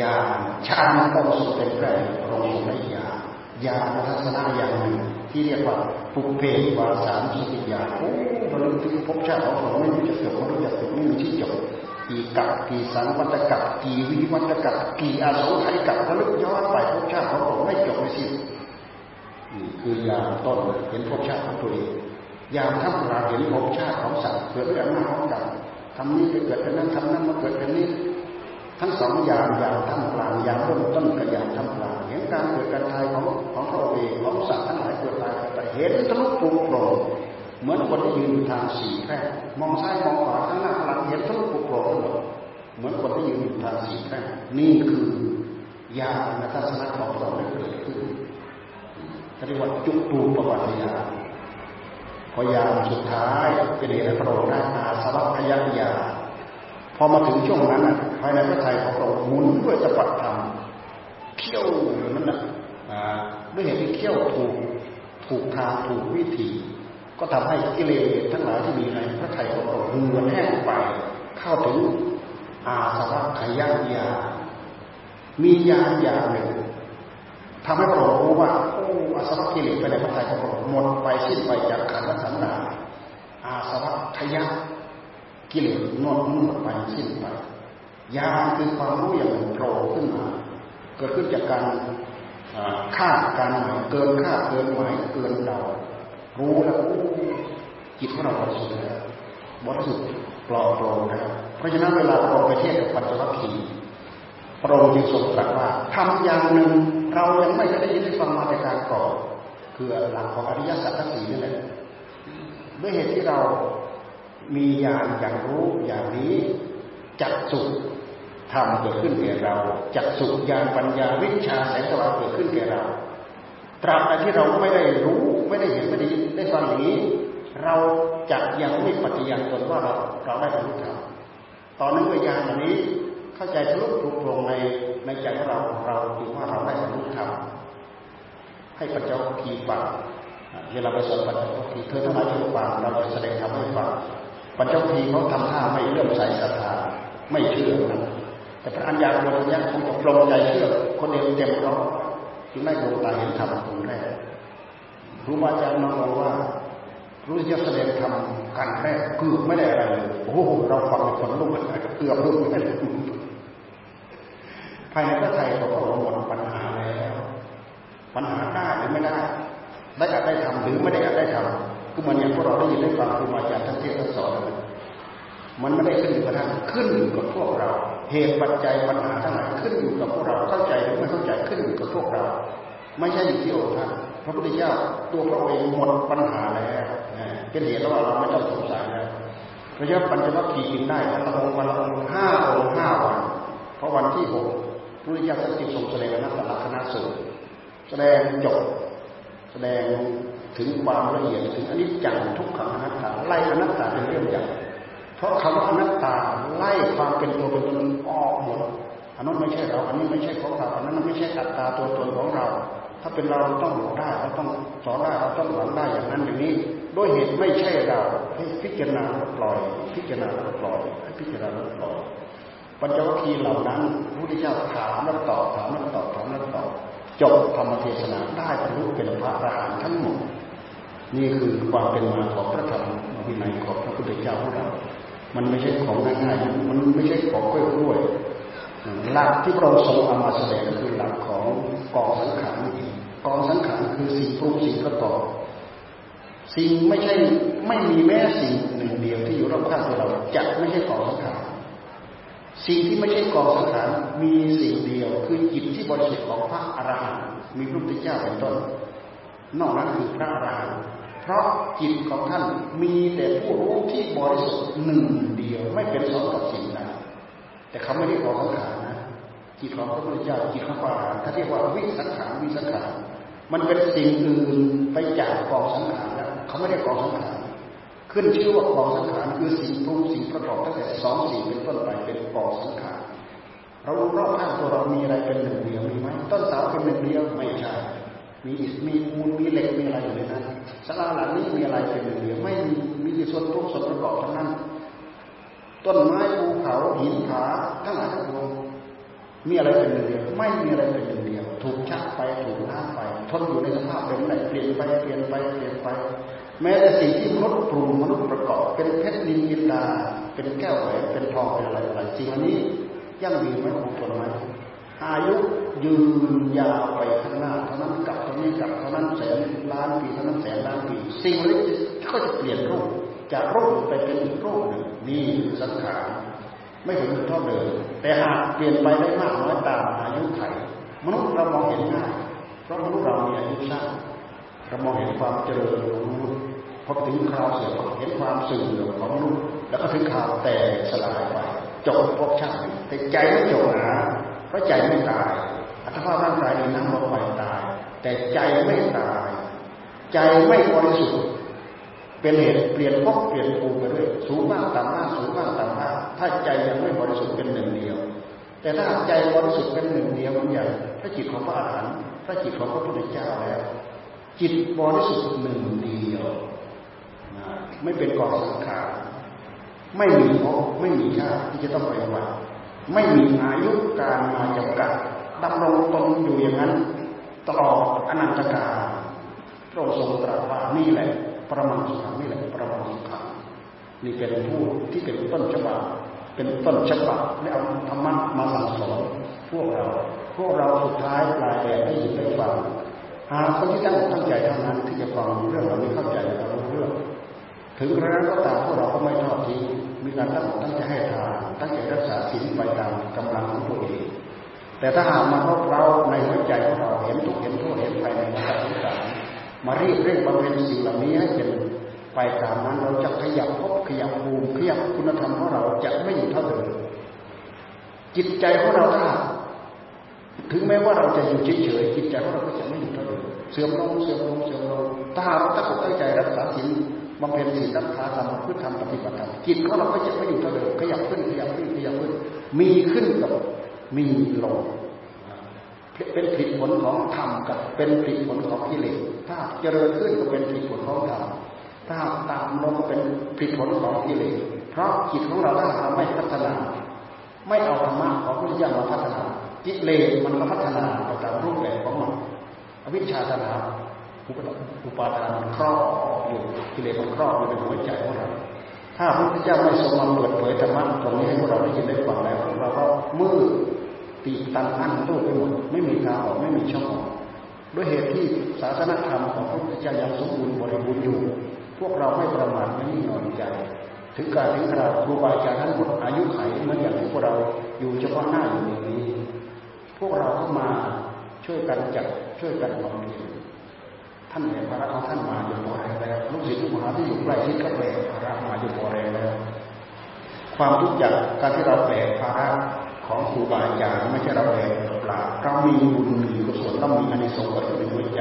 ญาณชาณต้องสุดเป็นแปรพระองค์ได้ญาณญาณทัศนะอย่างหนึ่งที่เรียกว่าปุเพวาสามสิบญาณโอ้ เราลึกถึงภพชาติของเราไม่รู้จะจบไม่รู้จะจบไม่มีที่จบกี่กับกี่สังวัตกับกี่วิวัตกับกี่อาสงไขยกับระลึกย้อนไปภพชาติของเราไม่จบไม่สิ้นนี่คือยามต้นเห็นภพชาติของตัวเองยามท่ามกลางเห็นภพชาติของสัตว์เกิดด้วยอำนาจของกรรมทำนี้ไปเกิดเป็นนั้นทำนั้นมาเกิดเป็นนี้ทั้งสองอย่างอย่างท่ามกลางอย่างเริ่มต้นกับอย่างท่ามกลางเห็นการเกิดการตายของของพระเองของสัตว์ทั้งหลายเกิดตายไปเห็นทะลุปุโปร่ง เหมือนคนที่ยืนอยู่ทางสี่แพร่มองซ้ายมองขวาข้างหน้าหลังเห็นทะลุปุโปร่งหมดเหมือนคนที่ยืนอยู่ทางสี่แพร่นี่คือญาณทัศนะของเราได้เกิดขึ้นเรียกว่าจุตูปปัญญาพยายามสุดท้ายเป็นเหตุให้พระองค์ได้อาสวัคยัญญาพอมาถึงช่วงนั้นภายในพระทัยของพระองค์หมุนด้วยตปัตธรรมเขี่ยวอยู่นั่นนะด้วยเหตุที่เขี่ยวถูกถูกทางถูกวิธี ก็ทำให้กิเลสทั้งหลายที่มีในพระทัยของพระองค์เหือดแห้งไป เข้าถึงอาสวัคยัญญามีญาณอย่างหนึ่งทำให้พระองค์รู้ว่าโอ้อาสวะกิเลสไปในพระทัยของพระองค์หมดไปสิ้นไปจากขันธ์สันดาอาสวะทยะกิเลสนอนหมดไปสิ้นไปยาคือความรู้อย่างโผล่ขึ้นมา เกิดขึ้นจากการคาดการหมายเกินคาดเกินหมายเกินเดา รู้แล้วจิตของเราบริสุทธิ์แล้วบริสุทธิ์ปลอดโปร่งแล้วเพราะฉะนั้นเวลาเราไปเทียบกับปัจจุบันทีพระองค์จึงทรงตรัสว่าทำอย่างหนึ่งเรายังไม่ได้ยินได้ฟังมาในการก่อนคือหลักของอริยสัจทั้งสี่นี่แหละด้วยเหตุที่เรามีญาณอย่างรู้อย่างนี้จักสุทำเกิดขึ้นแก่เราจักสุญาณปัญญาวิชาแสงสว่างเกิดขึ้นแก่เราตราบใดที่เราไม่ได้รู้ ไม่ได้เห็นไม่ได้ได้ฟังอย่างนี้ เราจะยังไม่ปฏิญาณตนว่าเราเราได้บรรลุธรรมตอนนั้นวิญญาณอันนี้เข้าใจทะลุปลุกลงในในใจของเราเราถือว่าเราได้บรรลุธรรมให้ปัจจุบันทีฟังเวลาไปสอนปัจจุบันทีเธอทั้งหลายจงฟังเราจะแสดงธรรมให้ฟังปัจจุบันทีเขาทำท่าไม่เลื่อมใสศรัทธาไม่เชื่อนะแต่พระอัญญาโกณทัญญาคงจะปลงใจเชื่อคนเดียวเต็มเราจึงได้ดวงตาเห็นธรรมคนแรก ครูบาอาจารย์มาบอกว่ารู้จะแสดงธรรมกันแรกเกือบไม่ได้อะไรเลยโอ้โหเราฟังคนลุกเกือบลุกไม่ได้ภายในพระไทยของพระองค์หมดปัญหาแล้วปัญหาได้หรือไม่ได้ได้อาจได้ทำหรือไม่ได้อาจได้ทำคือมันอย่างพวกเราได้ยินได้ฟังครูบาอาจารย์ทั้งเทศทั้งสอนมันไม่ได้ขึ้นอยู่กับท่านขึ้นอยู่กับพวกเรา เหตุปัจจัยปัญหาทั้งหลายขึ้นอยู่กับพวกเราเข้าใจหรือไม่เข้าใจขึ้นอยู่กับพวกเรา ไม่ใช่อยู่ที่องค์ท่าน พระพุทธเจ้าตัวพระองค์เองหมดปัญหาแล้วเป็นเหตุว่าเราไม่ต้องสงสัยแล้วพระเจ้าปัญจวัคคีย์กินได้วันละองค์วันละองค์ห้าองค์ห้าวัน เพราะวันที่หกพระพุทธเจ้าจึงทรงแสดงนักตลักษณะสูตรแสดงจบแสดงถึงความละเอียดถึงอนิจจังทุกขังอนัตตาไล่อนัตตาเป็นเรื่องใหญ่เพราะคำว่าอนัตตาไล่ความเป็นตัวเป็นตนออกหมดอันนั้นไม่ใช่เรา อันนี้ไม่ใช่ของเรา อันนั้นไม่ใช่อัตตาตัวตนของเรา ถ้าเป็นเราเราต้องหลได้เราต้องสอนได้เราต้องหวังได้อย่างนั้นอย่างนี้ด้วยเหตุไม่ใช่เราให้พิจารณาปล่อย พิจารณาปล่อยให้พิจารณาปล่อยปัญจวัคคีย์เหล่านั้นพระพุทธเจ้าถามแล้วตอบถามแล้วตอบถามแล้วตอบจบธรรมเทศนาได้บรรลุเป็นพระอรหันต์ทั้งหมดนี่คือความเป็นมาของพระธรรมวินัยของพระพุทธเจ้าของเรา มันไม่ใช่ของง่ายๆมันไม่ใช่ของกล้วยๆหลักที่พระองค์ทรงเอามาแสดงก็คือหลักของกองสังขาร กองสังขารคือสิ่งปรุงสิ่งประกอบ สิ่งไม่ใช่ไม่มีแม้สิ่งหนึ่งเดียวที่อยู่รอบข้างตัวเราจะไม่ใช่กองสังขารสิ่งที่ไม่ใช่กองสังขารมีสิ่งเดียว คือจิตที่บริสุทธิ์ของพระอรหันต์มีพระพุทธเจ้าเป็นต้น นอกนั้นคือพระอรหันต์เพราะจิตของท่านมีแต่ผู้รู้ที่บริสุทธิ์หนึ่งเดียวไม่เป็นสองกับสิ่งใดแต่เขาไม่ได้กองสังขารนะจิตของพระพุทธเจ้าจิตของพระอรหันต์เขาเรียกว่าวิสังขารวิสังขาร มันเป็นสิ่งอื่นไปจากกองสังขารแล้วเขาไม่ได้กองสังขารขึ้นชื่อว่ากองสังขารคือสิ่งปรุงสิ่งประกอบตั้งแต่สองสิ่งเป็นต้นไปเป็นกองสังขารเรารอบข้างตัวเรามีอะไรเป็นหนึ่งเดียวมีไหมต้นเสาเป็นหนึ่งเดียวไม่ใช่มีอิฐมีปูนมีเหล็กมีอะไรอยู่ในนั้นสลาหลังนี้มีอะไรเป็นหนึ่งเดียวไม่มีมีส่วนปรุงส่วนประกอบทั้งนั้น ต้นไม้ภูเขาหินผาทั้งหลายทั้งปวงมีอะไรเป็นหนึ่งเดียว ไม่มีอะไรเป็นหนึ่งเดียว ถูกชักไปถูกล้าไปทนอยู่ในสภาพเป็นไหนเปลี่ยนไปเปลี่ยนไปเปลี่ยนไป แม้แต่สิ่งที่มนุษย์ปรุงมนุษย์ประกอบ เป็นเพชรนินยินดา เป็นแก้วแหวนเป็นทองเป็นอะไรอะไรสิ่งอันนี้ยั่งยืนไหมคงทนไหมอายุยืนยาวไปข้างหน้าเท่านั้นกับเท่านี้กับเท่านั้นแสนล้านปีเท่านั้นแสนล้านปี สิ่งนี้ก็จะเปลี่ยนรูปจากรูปไปเป็นอีกรูปหนึ่งนี่สังขารไม่ถึงเท่าเดิมแต่หากเปลี่ยนไปได้มากน้อยตามอายุไข มนุษย์เรามองเห็นง่ายเพราะมนุษย์เรามีอายุสั้นเรามองเห็นความเจริญของมนุษย์พอถึงคราวเสื่อมเห็นความเสื่อมของมนุษย์แล้วก็ถึงข่าวแตกสลายไปจบพบชาติแต่ใจไม่จบนะเพราะใจไม่ตายอัตภาพร่างกายในน้ำลมไฟตาย แต่ใจไม่ตาย ใจไม่บริสุทธิ์เป็นเหตุเปลี่ยนพบเปลี่ยนภูมิไปด้วยสูงบ้างต่ำบ้างสูงบ้างต่ำบ้างถ้าใจยังไม่บริสุทธิ์เป็นหนึ่งเดียว แต่ถ้าใจบริสุทธิ์เป็นหนึ่งเดียวมันอย่างพระจิตของพระอรหันต์พระจิตของพระพุทธเจ้าแล้ว จิตบริสุทธิ์หนึ่งเดียวไม่เป็นกองสังขารไม่มีภพไม่มีชาติที่จะต้องไปวันไม่มีอายุการมาจำกัดดำรงตนอยู่อย่างนั้น ตลอดอนันตกาลพระองค์ทรงตรัสว่านี่แหละ ประมาณสุขังนี่แหละ ประมาณสุขังนี่เป็นผู้ที่เป็นต้นฉบับ เป็นต้นฉบับและเอาธรรมะมาสั่งสอนพวกเรา พวกเราสุดท้ายปลายแบบได้ยินได้ฟังหากคนที่ตั้งตั้งใจเท่านั้นที่จะฟังเรื่องเราไม่เข้าใจเราเรื่อง ถึงกระนั้นก็ตามพวกเราก็ไม่ทอดทิ้งมีการตั้งตั้งใจให้ทานตั้งใจรักษาศีลไปตามกำลังของตัวเองแต่ถ้าหากมาพบเราในหัวใจของเราเห็นทุกเห็นโทษเห็นไปในวัฏสงสารมารีบเร่งบำเพ็ญสิ่งเหล่านี้ให้เป็น ไปตามนั้นเราจะขยับพบขยับภูมิขยับคุณธรรมของเราจะไม่อยู่เท่าเดิมจิตใจของเราถ้าถึงแม้ว่าเราจะอยู่เฉยๆจิตใจของเราก็จะไม่อยู่เท่าเดิมเสื่อมลงเสื่อมลงเสื่อมลงถ้าเราตั้งใจรักษาศีลบำเพ็ญศีลรักษาธรรมพฤติธรรมปฏิบัติธรรมจิตของเราก็จะไม่อยู่เท่าเดิมขยับขึ้นขยับขึ้นขยับขึ้น มีขึ้นกับมีลงเป็นผลผลของธรรมกับเป็นผลผลของกิเลสถ้าเจริญขึ้นก็เป็นผลผลของธรรม ถ้าตามลงก็เป็นผลผลของกิเลสเพราะจิตของเราถ้าเราไม่พัฒนา ไม่เอาธรรมะของพระพุทธเจ้ามาพัฒนากิเลสมันก็พัฒนาไปตามรูปแบบของมันอวิชชาตนาอุปาทานมันครอบอยู่กิเลสมันครอบอยู่ในหัวใจของเราถ้าพระพุทธเจ้าไม่ทรงมาเปิดเผยธรรมะตรงนี้ให้พวกเราได้ยินได้ฟังแล้วเราก็มืดตีตันอันตู้ไปหมดไม่มีทางออกไม่มีช่องออกด้วยเหตุที่ศาสนธรรมของพระพุทธเจ้ายังสมบูรณ์บริบูรณ์อยู่ พวกเราไม่ประมาทไม่นิ่งนอนใจ ถึงการถึงคราวครูบาอาจารย์ท่านหมดอายุไขเหมือนอย่างพวกเราอยู่เฉพาะหน้าอยู่ในนี้ พวกเราก็มาช่วยกันจัดช่วยกันบำเพ็ญท่านแบกภาระของท่านมาอยู่พอแรงแล้วลูกศิษย์ลูกหาที่อยู่ใกล้ชิดก็แบกภาระมาอยู่พอแรงแล้ว ความทุกข์จากการที่เราแบกภาระของครูบาอาจารย์ไม่ใช่เราแบกเปล่าเรามีบุญมีกุศลเรามีอานิสงส์เกิดขึ้นในหัวใจ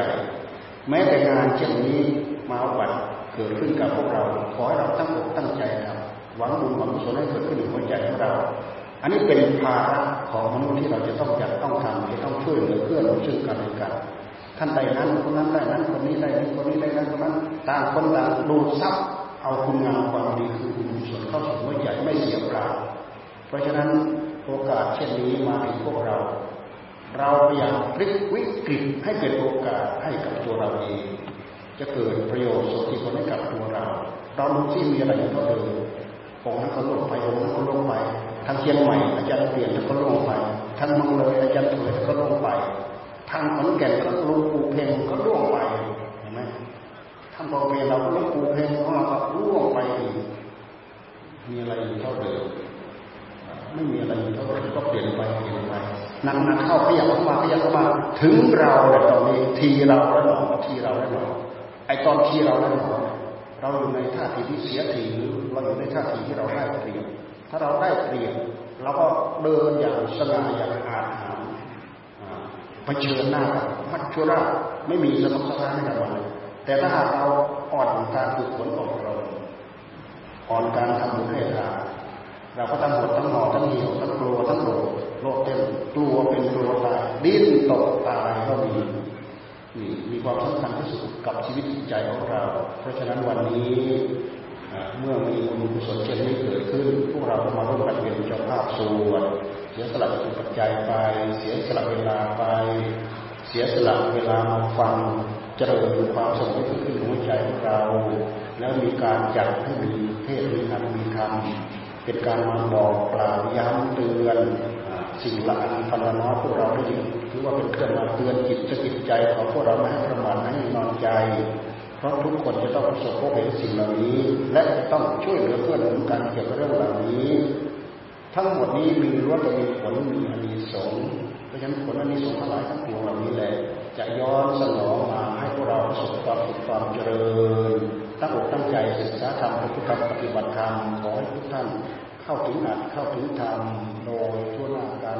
แม้แต่งานเช่นนี้มาบัตร เกิดขึ้นกับพวกเรา ขอให้เราตั้งอกตั้งใจทำหวังบุญหวังกุศลให้เกิดขึ้นในหัวใจของเรา อันนี้เป็นภาระของมนุษย์ที่เราจะต้องจัดต้องทำจะต้องช่วยเหลือเพื่อนซึ่งกันและกันท่านใดนั้นคนนั้นได้นั้นคนนี้ได้นี้นคนนี้ได้นั้นคนนั้นต่างคนต่างดูซับเอาคุณงามความดีคือบุญส่วนเข้าสู่หัวใจไม่เสียเปล่าเพราะฉะนั้นโอกาสเช่นนี้มาถึงพวกเรา เราพยายามพลิกวิกฤตให้เป็นโอกาสให้กับตัวเราเอง จะเกิดประโยชน์สุขีผลให้กับตัวเรา เราดูที่มีอะไรอยู่ก็เดินองนั้นก็ลงไปองนั้นก็ลงไปทางเชียงใหม่อาจารย์เปลี่ยนก็ลงไปทางมังเลยอาจารย์เถิดก็ลงไป ทางขอนแก่นก็ลงปูเพลงก็ล่วงไปเห็นไหมทานบอกเพลงเราก็ปูเพลงของเราก็ร่วงไปมีอะไรอยู่เท่าเดิมไม่มีอะไรอยู่เท่าเดิมก็เปลี่ยนไปเปลี่ยนไปนักนักเข้าขยับเข้ามาขยับเข้ามา ถึงเราตอนนี้ทีเราแล้วหนอทีเราแล้วหนอ ไอตอนทีเราแล้วหนอเราอยู่ในท่าทีที่เสียทีหรือเราอยู่ในท่าทีที่เราได้เปรียบถ้าเราได้เปรียบเราก็เดินอย่างสง่าอย่างอาจหารเผชิญหน้ามัจจุราชไม่มีสมรรถนะในกับเราแต่ถ้าหากเราอ่อนการฝึกฝนอบรมอ่อนการทำบุญให้ทานเราก็ทั้งหมดทั้งหอทั้งเหี่ยวทั้งกลัวทั้งโลภโลภเต็มกลัวเป็นกลัวตายดิ้นตกตายก็มี นี่มีความสำคัญที่สุดกับชีวิตจิตใจของเรา เพราะฉะนั้นวันนี้เมื่อมีบุญกุศลเช่นนี้เกิดขึ้น พวกเราก็มาร่วมกันเป็นเจ้าภาพสวดเสียสละปัจจัยไป เสียสละเวลาไป เสียสละเวลามาฟังเจริญความสงบขึ้นขึ้นหัวใจของเรา แล้วมีการจัดให้มีเทศมีธรรมมีธรรมเป็นการมาบอกกล่าวย้ำเตือนสิ่งละอันพันละน้อยพวกเราได้ยิน ถือว่าเป็นเครื่องมาเตือนจิตสกิจใจของพวกเราไม่ให้ประมาทไม่ให้นอนใจ เพราะทุกคนจะต้องประสบพบเห็นสิ่งเหล่านี้ และต้องช่วยเหลือเพื่อนหนุนกันเกี่ยวกับเรื่องเหล่านี้ ทั้งหมดนี้มีรวดมีผลมีอานิสงส์เพราะฉะนั้นผลอานิสงส์ทั้งหลายทั้งปวงเหล่านี้แหละจะย้อนสนองมาให้พวกเราประสบความสุขความเจริญตั้งอกตั้งใจศึกษาธรรมปฏิบัติธรรมขอให้ทุกท่านเข้าถึงอัดเข้าถึงธรรมโดยทั่วหน้ากัน